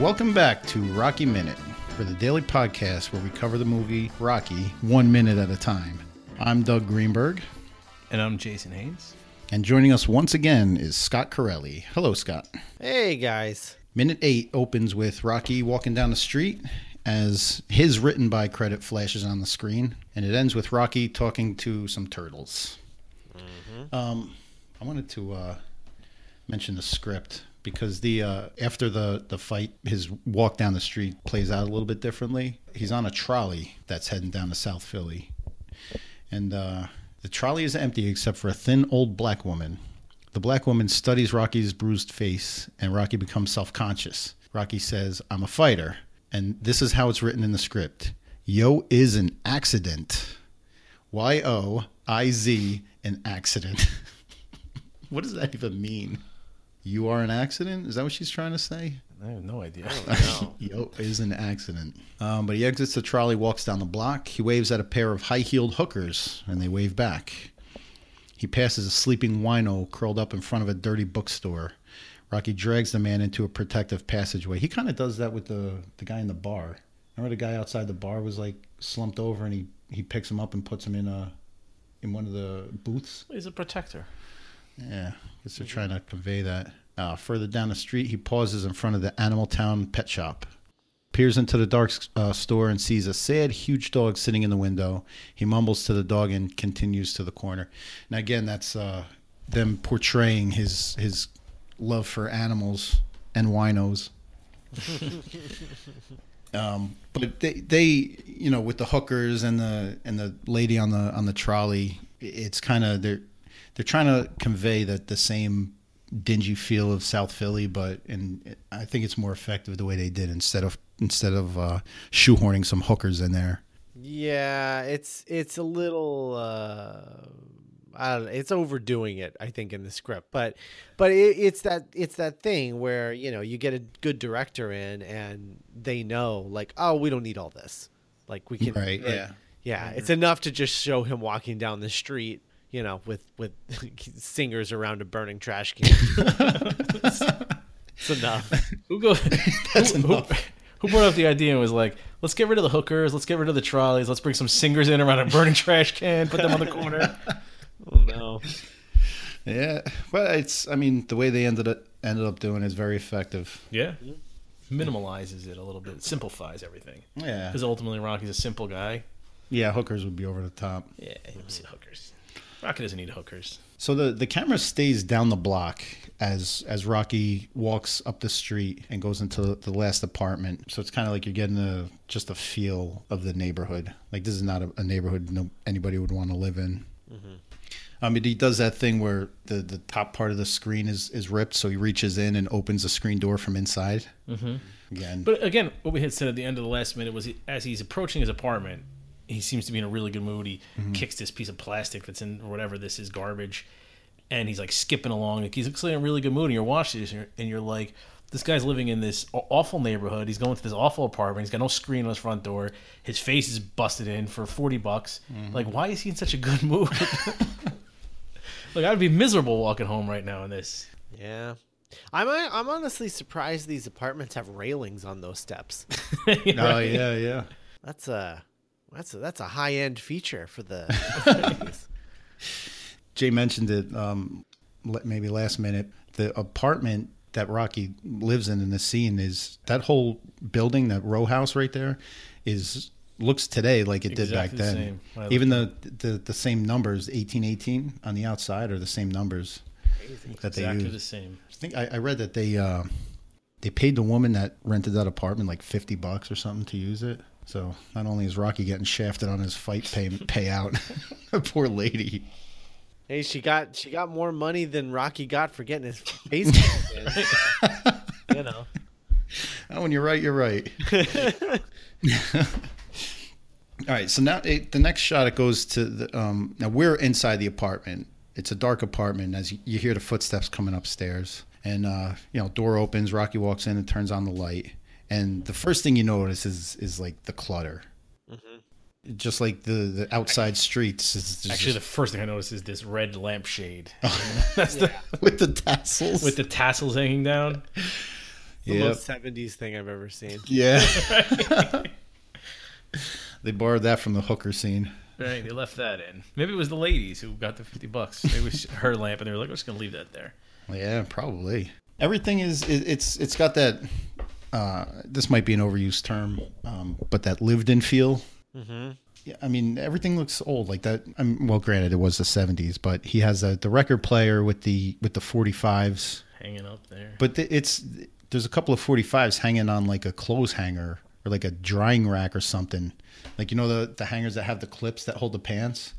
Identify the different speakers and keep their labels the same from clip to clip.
Speaker 1: Welcome back to Rocky Minute, for the daily podcast where we cover the movie Rocky one minute at a time. I'm Doug Greenberg,
Speaker 2: And I'm Jason Haynes.
Speaker 1: and joining us once again is Scott Carelli. Hello, Scott.
Speaker 3: Hey guys.
Speaker 1: Minute eight opens with Rocky walking down the street as his written by credit flashes on the screen, and it ends with Rocky talking to some turtles. Um, I wanted to uh, mention the script because the uh, after the the fight, his walk down the street plays out a little bit differently. He's on a trolley that's heading down to South Philly, and uh, the trolley is empty except for a thin old black woman. The black woman studies Rocky's bruised face, and Rocky becomes self conscious. Rocky says, I'm a fighter. And this is how it's written in the script Yo is an accident. Y O I Z, an accident. what does that even mean? You are an accident? Is that what she's trying to say?
Speaker 2: I have no idea.
Speaker 1: Yo is an accident. Um, but he exits the trolley, walks down the block. He waves at a pair of high heeled hookers, and they wave back. He passes a sleeping wino curled up in front of a dirty bookstore. Rocky drags the man into a protective passageway. He kind of does that with the, the guy in the bar. Remember the guy outside the bar was like slumped over, and he, he picks him up and puts him in a in one of the booths.
Speaker 2: He's a protector.
Speaker 1: Yeah, I guess they're trying to convey that. Uh, further down the street, he pauses in front of the Animal Town pet shop. Peers into the dark uh, store and sees a sad, huge dog sitting in the window. He mumbles to the dog and continues to the corner. Now, again, that's uh, them portraying his his love for animals and winos. um, but they, they, you know, with the hookers and the and the lady on the on the trolley, it's kind of they're they're trying to convey that the same dingy feel of South Philly, but and I think it's more effective the way they did instead of instead of uh, shoehorning some hookers in there.
Speaker 3: Yeah, it's it's a little uh I don't know, it's overdoing it, I think, in the script. But but it, it's that it's that thing where, you know, you get a good director in and they know like, oh, we don't need all this. Like we can
Speaker 1: Right,
Speaker 3: like,
Speaker 1: yeah.
Speaker 3: Yeah, it's enough to just show him walking down the street, you know, with with singers around a burning trash can. it's, it's enough.
Speaker 2: Who go?
Speaker 1: That's
Speaker 2: who,
Speaker 1: enough.
Speaker 2: Who, who brought up the idea and was like, let's get rid of the hookers, let's get rid of the trolleys, let's bring some singers in around a burning trash can, put them on the corner.
Speaker 3: Oh no.
Speaker 1: Yeah, but it's I mean the way they ended up ended up doing is very effective.
Speaker 2: Yeah. Mm-hmm. Minimalizes it a little bit, simplifies everything.
Speaker 1: Yeah,
Speaker 2: Because ultimately, Rocky's a simple guy.
Speaker 1: yeah, hookers would be over the top.
Speaker 2: Yeah, you don't see hookers. Rocky doesn't need hookers.
Speaker 1: So the the camera stays down the block as as Rocky walks up the street and goes into the last apartment. So it's kind of like you're getting a just a feel of the neighborhood. Like this is not a, a neighborhood no anybody would want to live in. I mean, he does that thing where the, the top part of the screen is, is ripped, so he reaches in and opens the screen door from inside. Mm-hmm. Again,
Speaker 2: But again, what we had said at the end of the last minute was he, as he's approaching his apartment, he seems to be in a really good mood. He mm-hmm. kicks this piece of plastic that's in or whatever this is garbage, and he's like skipping along. Like he's actually in a really good mood. And you're watching this, and you're, and you're like, this guy's living in this awful neighborhood. He's going to this awful apartment. He's got no screen on his front door. His face is busted in for forty bucks. Mm-hmm. Like, why is he in such a good mood? like, I'd be miserable walking home right now in this.
Speaker 3: Yeah. I'm uh, I'm honestly surprised these apartments have railings on those steps.
Speaker 1: oh yeah, yeah.
Speaker 3: That's a that's a that's a high end feature for the
Speaker 1: Jay mentioned it um, maybe last minute. The apartment that Rocky lives in in the scene is that whole building, that row house right there, is looks today like it did back
Speaker 2: the
Speaker 1: then.
Speaker 2: same.
Speaker 1: Even the, the the same numbers, eighteen eighteen on the outside, are the same numbers that they
Speaker 2: Exactly
Speaker 1: use.
Speaker 2: the same.
Speaker 1: I think I, I read that they uh, they paid the woman that rented that apartment like fifty bucks or something to use it. So not only is Rocky getting shafted on his fight pay payout, poor lady.
Speaker 3: Hey, she got she got more money than Rocky got for getting his face. You know.
Speaker 1: Oh, when you're right, you're right. All right, so now it, the next shot it goes to the um, now we're inside the apartment. It's a dark apartment as you, you hear the footsteps coming upstairs, and uh, you know door opens. Rocky walks in and turns on the light, and the first thing you notice is is like the clutter, mm-hmm. just like the the outside streets. Is just,
Speaker 2: Actually, the first thing I noticed is this red lampshade That's the
Speaker 1: with the tassels.
Speaker 2: with the tassels hanging down.
Speaker 3: The
Speaker 1: Yep.
Speaker 3: most 70s thing I've ever seen.
Speaker 1: Yeah. they borrowed that from the hooker scene.
Speaker 2: Right, they left that in. Maybe it was the ladies who got the fifty bucks. It was her lamp, and they were like, "We're just gonna leave that there."
Speaker 1: Yeah, probably. Everything is it, it's it's got that. Uh, this might be an overused term, um, but that lived-in feel.
Speaker 3: Mm-hmm.
Speaker 1: Yeah, I mean everything looks old like that. I mean, well, granted, it was the '70s, but he has a, the record player with the with the 45s.
Speaker 2: Hanging up there.
Speaker 1: But the, it's there's a couple of 45s hanging on like a clothes hanger or like a drying rack or something. Like you know the the hangers that have the clips that hold the pants.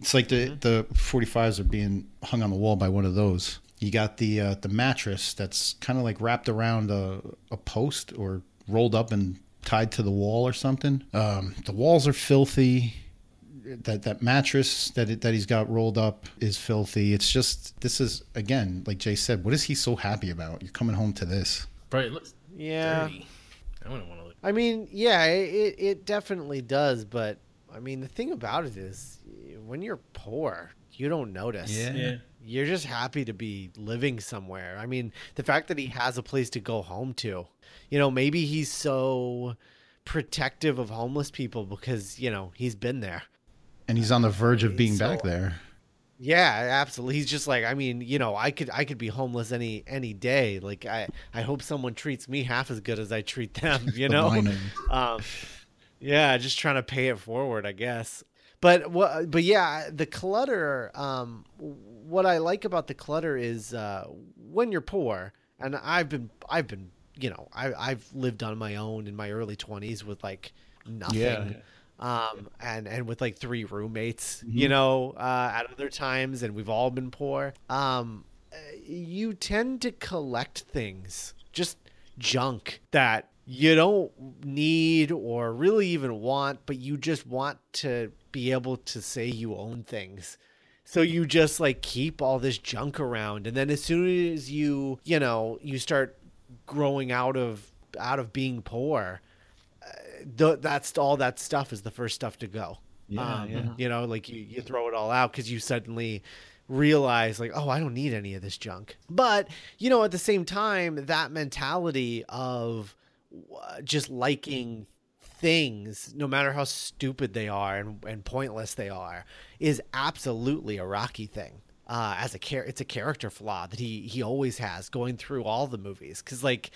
Speaker 1: It's like the the 45s are being hung on the wall by one of those. You got the uh, the mattress that's kind of like wrapped around a, a post or rolled up and tied to the wall or something. Um, the walls are filthy. That that mattress that it, that he's got rolled up is filthy. It's just this is again like Jay said. What is he so happy about? You're coming home to this.
Speaker 2: Right, it looks
Speaker 3: Yeah.
Speaker 2: dirty. I wouldn't want to.
Speaker 3: I mean, yeah, it, it definitely does. But I mean, the thing about it is, when you're poor, you don't notice.
Speaker 2: Yeah.
Speaker 3: You're just happy to be living somewhere. I mean, the fact that he has a place to go home to, you know, maybe he's so protective of homeless people because, you know, he's been there.
Speaker 1: And he's on the verge of being
Speaker 3: So-
Speaker 1: back there.
Speaker 3: Yeah, absolutely. He's just like, I mean, you know, I could I could be homeless any any day. Like I I hope someone treats me half as good as I treat them, you know. um, yeah, just trying to pay it forward, I guess. But what? But yeah, the clutter. Um, what I like about the clutter is uh, when you're poor, and I've been, I've been, you know, I, I've lived on my own in my early twenties with like nothing.
Speaker 1: Yeah.
Speaker 3: Um, and and with like three roommates,
Speaker 1: Mm-hmm.
Speaker 3: you know, uh, at other times, and we've all been poor. Um, you tend to collect things, just junk that you don't need or really even want, but you just want to be able to say you own things. So you just like keep all this junk around and then as soon as you, you know, you start growing out of out of being poor, uh, th- that's all that stuff is the first stuff to go.
Speaker 1: Yeah,
Speaker 3: Um,
Speaker 1: yeah.
Speaker 3: You know, like you, you throw it all out because you suddenly realize like oh i don't need any of this junk but you know at the same time that mentality of uh, just liking things no matter how stupid they are and, and pointless they are is absolutely a rocky thing uh, as a char- it's a character flaw that he he always has going through all the movies. Because like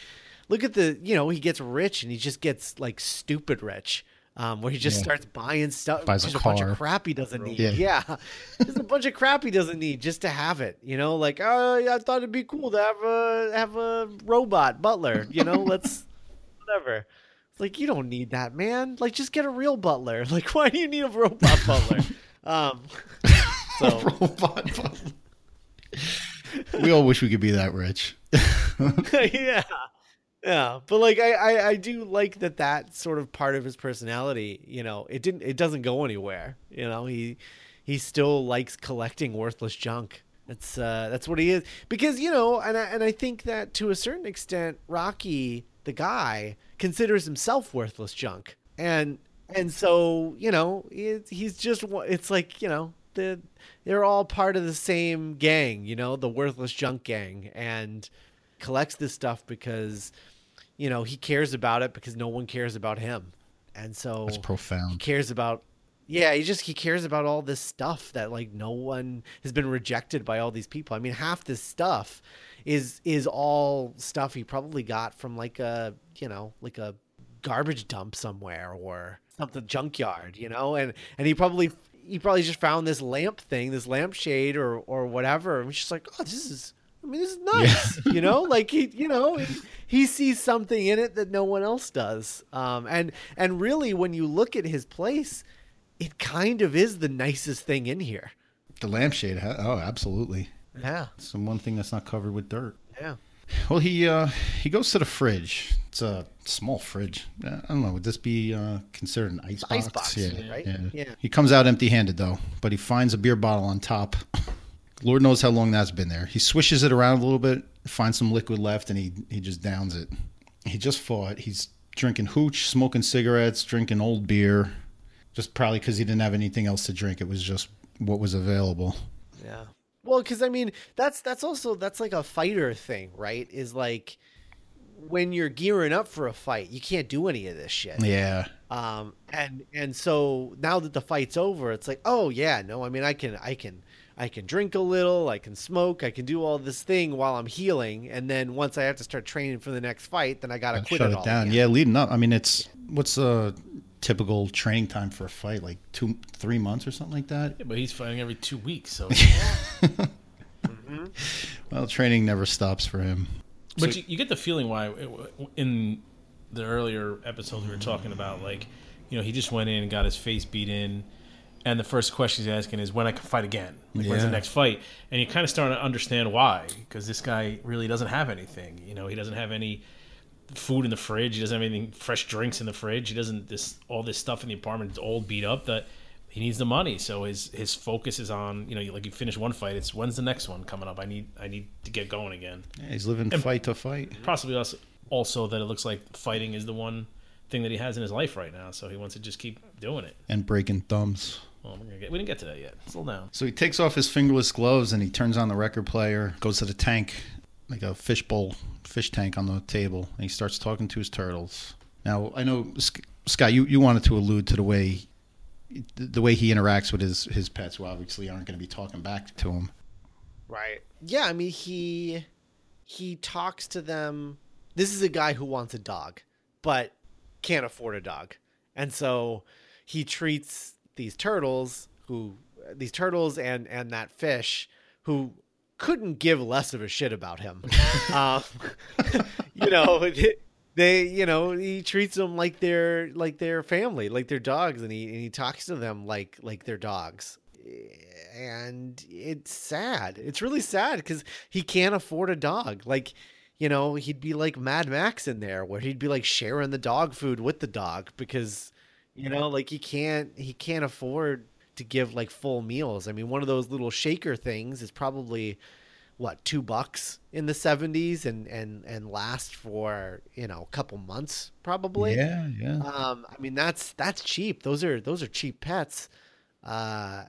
Speaker 3: look at the you know he gets rich and he just gets like stupid rich um, where he just
Speaker 1: Yeah.
Speaker 3: starts buying stuff
Speaker 1: Buys a
Speaker 3: a bunch of crap he doesn't need.
Speaker 1: Yeah.
Speaker 3: yeah, just a bunch of crap he doesn't need just to have it you know? Like oh i thought it'd be cool to have a have a robot butler you know? Let's whatever it's like you don't need that man. Like just get a real butler. Like why do you need a robot butler? Um so
Speaker 1: Robot butler. we all wish we could be that rich.
Speaker 3: yeah. Yeah. But like I, I i do like that that sort of part of his personality you know it didn't it doesn't go anywhere. You know he he still likes collecting worthless junk. That's uh that's what he is. Because you know and I, and I think that to a certain extent rocky the guy considers himself worthless junk and and so you know it, he's just it's like you know the they're all part of the same gang you know the worthless junk gang and collects this stuff because you know he cares about it because no one cares about him and so
Speaker 1: That's profound.
Speaker 3: he cares about yeah he just he cares about all this stuff that like no one has been rejected by all these people. I mean half this stuff is is all stuff he probably got from like a you know like a garbage dump somewhere or something junkyard you know? And and he probably he probably just found this lamp thing this lampshade or or whatever. And he's just like oh this is i mean this is nice you know? Like he you know he, he sees something in it that no one else does. Um and and really when you look at his place it kind of is the nicest thing in here
Speaker 1: The lampshade. ha- Oh, absolutely.
Speaker 3: yeah
Speaker 1: It's the one thing that's not covered with dirt.
Speaker 3: yeah
Speaker 1: Well, he uh, he goes to the fridge. It's a small fridge. I don't know. Would this be uh, considered an ice box?
Speaker 3: ice box,
Speaker 1: Yeah,
Speaker 3: right?
Speaker 1: yeah.
Speaker 3: Yeah.
Speaker 1: He comes out empty-handed though, but he finds a beer bottle on top. Lord knows how long that's been there. He swishes it around a little bit, finds some liquid left, and he he just downs it. He just fought. He's drinking hooch, smoking cigarettes, drinking old beer, just probably because he didn't have anything else to drink. It was just what was available.
Speaker 3: Yeah. Well, because I mean, that's that's also that's like a fighter thing, right? Is like when you're gearing up for a fight, you can't do any of this shit.
Speaker 1: Yeah.
Speaker 3: Um, and and so now that the fight's over, it's like, oh yeah, no, I mean, I can, I can, I can drink a little, I can smoke, I can do all this thing while I'm healing, and then once I have to start training for the next fight, then I gotta quit
Speaker 1: Shut
Speaker 3: it
Speaker 1: it down.
Speaker 3: again.
Speaker 1: Yeah, leading up. I mean, it's what's a typical training time for a fight? Like two, three months or something like that.
Speaker 2: Yeah, but he's fighting every two weeks, so.
Speaker 1: Well, training never stops for him.
Speaker 2: But you, you get the feeling why in the earlier episodes we were talking about, like, you know, he just went in and got his face beat in, and the first question he's asking is when I can fight again. Like, when's the next fight? And you kind of starting to understand why, because this guy really doesn't have anything. You know, he doesn't have any food in the fridge. He doesn't have anything fresh drinks in the fridge. He doesn't this all this stuff in the apartment is old, beat up. That he needs the money. So his his focus is on you know like you finish one fight. It's when's the next one coming up? I need I need to get going again.
Speaker 1: Yeah, he's living fight to fight.
Speaker 2: Possibly also also that it looks like fighting is the one thing that he has in his life right now. So he wants to just keep doing it.
Speaker 1: and breaking thumbs.
Speaker 2: Well, get, we didn't get to that yet. Slow down.
Speaker 1: So he takes off his fingerless gloves and he turns on the record player, goes to the tank, like a fish bowl, fish tank on the table, and he starts talking to his turtles. Now, I know, Scott, you, you wanted to allude to the way the way he interacts with his, his pets, who obviously aren't going to be talking back to him.
Speaker 3: Right. Yeah, I mean he he talks to them. This is a guy who wants a dog, but can't afford a dog. And so he treats these turtles who these turtles and and that fish who couldn't give less of a shit about him. um, you know, they you know, he treats them like they're like their family, like their dogs and he and he talks to them like like their dogs and it's sad. It's really sad because he can't afford a dog. Like, you know, he'd be like Mad Max in there, where he'd be like sharing the dog food with the dog because, you know, like he can't he can't afford to give like full meals. I mean, one of those little shaker things is probably what two bucks in the 70s and and and last for you know a couple months probably
Speaker 1: Yeah, yeah.
Speaker 3: um, I mean that's that's cheap. Those are those are cheap pets. Uh,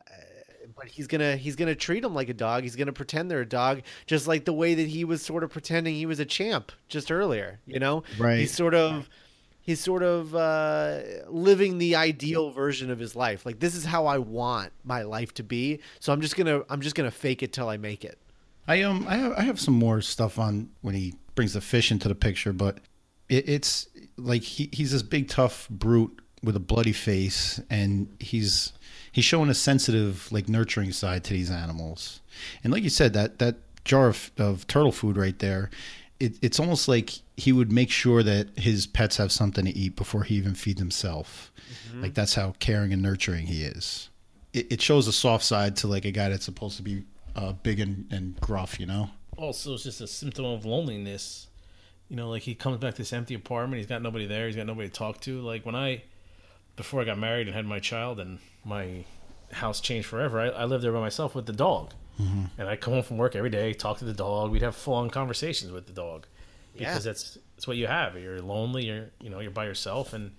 Speaker 3: but he's gonna he's gonna treat them like a dog. He's gonna pretend they're a dog, just like the way that he was sort of pretending he was a champ just earlier. You know,
Speaker 1: Right.
Speaker 3: He's sort of he's sort of uh, living the ideal version of his life. Like this is how I want my life to be. So I'm just gonna I'm just gonna fake it till I make it.
Speaker 1: I um I have I have some more stuff on when he brings the fish into the picture, but it, it's like he he's this big tough brute with a bloody face, and he's he's showing a sensitive like nurturing side to these animals, and like you said that that jar of, of turtle food right there. It, it's almost like he would make sure that his pets have something to eat before he even feeds himself. Like that's how caring and nurturing he is. It, it shows a soft side to like a guy that's supposed to be uh, big and, and gruff, you know.
Speaker 2: Also, it's just a symptom of loneliness. You know, like he comes back to this empty apartment. He's got nobody there. He's got nobody to talk to. Like when I, before I got married and had my child, and my house changed forever. I, I lived there by myself with the dog, and I'd come home from work every day, talk to the dog. We'd have full on conversations with the dog because
Speaker 3: Yeah.
Speaker 2: that's that's what you have. You're lonely. You're you know you're by yourself, and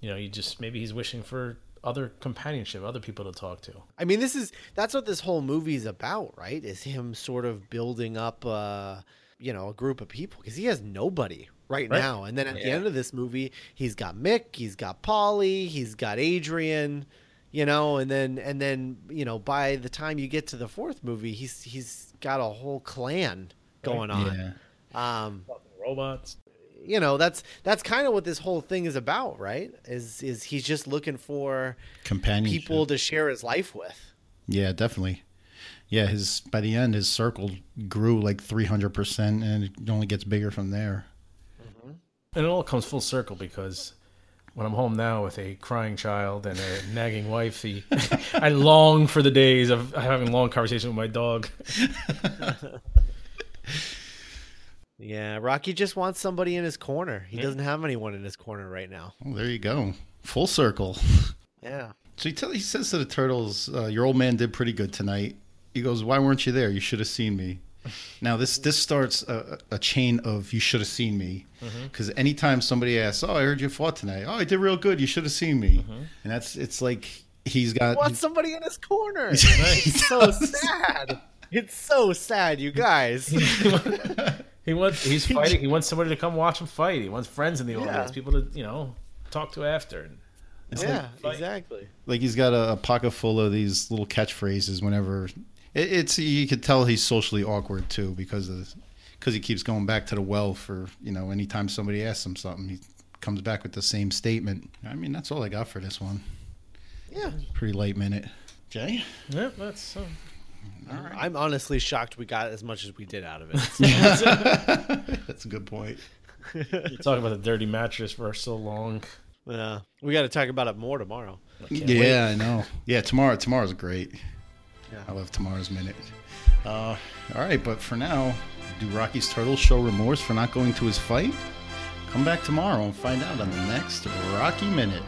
Speaker 2: you know you just maybe he's wishing for other companionship, other people to talk to.
Speaker 3: I mean, this is that's what this whole movie's about, right? Is him sort of building up, uh, you know, a group of people because he has nobody right,
Speaker 2: Right.
Speaker 3: now. And then at the end of this movie, he's got Mick, he's got Paulie, he's got Adrian, you know, and then and then you know by the time you get to the fourth movie, he's he's got a whole clan going on. yeah. Um,
Speaker 2: Robots.
Speaker 3: you know, that's that's kind of what this whole thing is about, right? Is is he's just looking for
Speaker 1: companionship.
Speaker 3: people to share his life with.
Speaker 1: Yeah, definitely. Yeah, his by the end his circle grew like three hundred percent, and it only gets bigger from there.
Speaker 2: And it all comes full circle because when I'm home now with a crying child and a nagging wife, the, I long for the days of having long conversations with my dog.
Speaker 3: Yeah, Rocky just wants somebody in his corner. He doesn't have anyone in his corner right now.
Speaker 1: Oh, there you go, full circle.
Speaker 3: Yeah.
Speaker 1: So he tell he says to the turtles, uh, "Your old man did pretty good tonight." He goes, "Why weren't you there? You should have seen me." Now this this starts a, a chain of "you should have seen me," mm-hmm. because anytime somebody asks, "Oh, I heard you fought tonight," "Oh, I did real good. You should have seen me," mm-hmm. and that's it's like he's got
Speaker 3: Wants somebody in his corner. It's so sad. It's so sad, you guys.
Speaker 2: He wants he's fighting. He wants somebody to come watch him fight. He wants friends in the audience,
Speaker 3: Yeah.
Speaker 2: people to you know talk to after.
Speaker 3: yeah,
Speaker 2: like-
Speaker 3: exactly.
Speaker 1: like he's got a, a pocket full of these little catchphrases whenever it, it's you could tell he's socially awkward too because of because he keeps going back to the well for you know anytime somebody asks him something he comes back with the same statement i mean that's all i got for this one
Speaker 3: Yeah.
Speaker 1: pretty late minute jay
Speaker 2: Yeah, that's. Uh,
Speaker 3: I'm honestly shocked we got as much as we did out of it.
Speaker 1: that's a good point
Speaker 2: you talk about the dirty mattress for so long.
Speaker 3: yeah. We got to talk about it more tomorrow.
Speaker 1: yeah i know yeah tomorrow tomorrow's great
Speaker 3: Yeah.
Speaker 1: i love tomorrow's minute. Uh, all right but for now do rocky's turtles show remorse for not going to his fight? Come back tomorrow and find out on the next rocky minute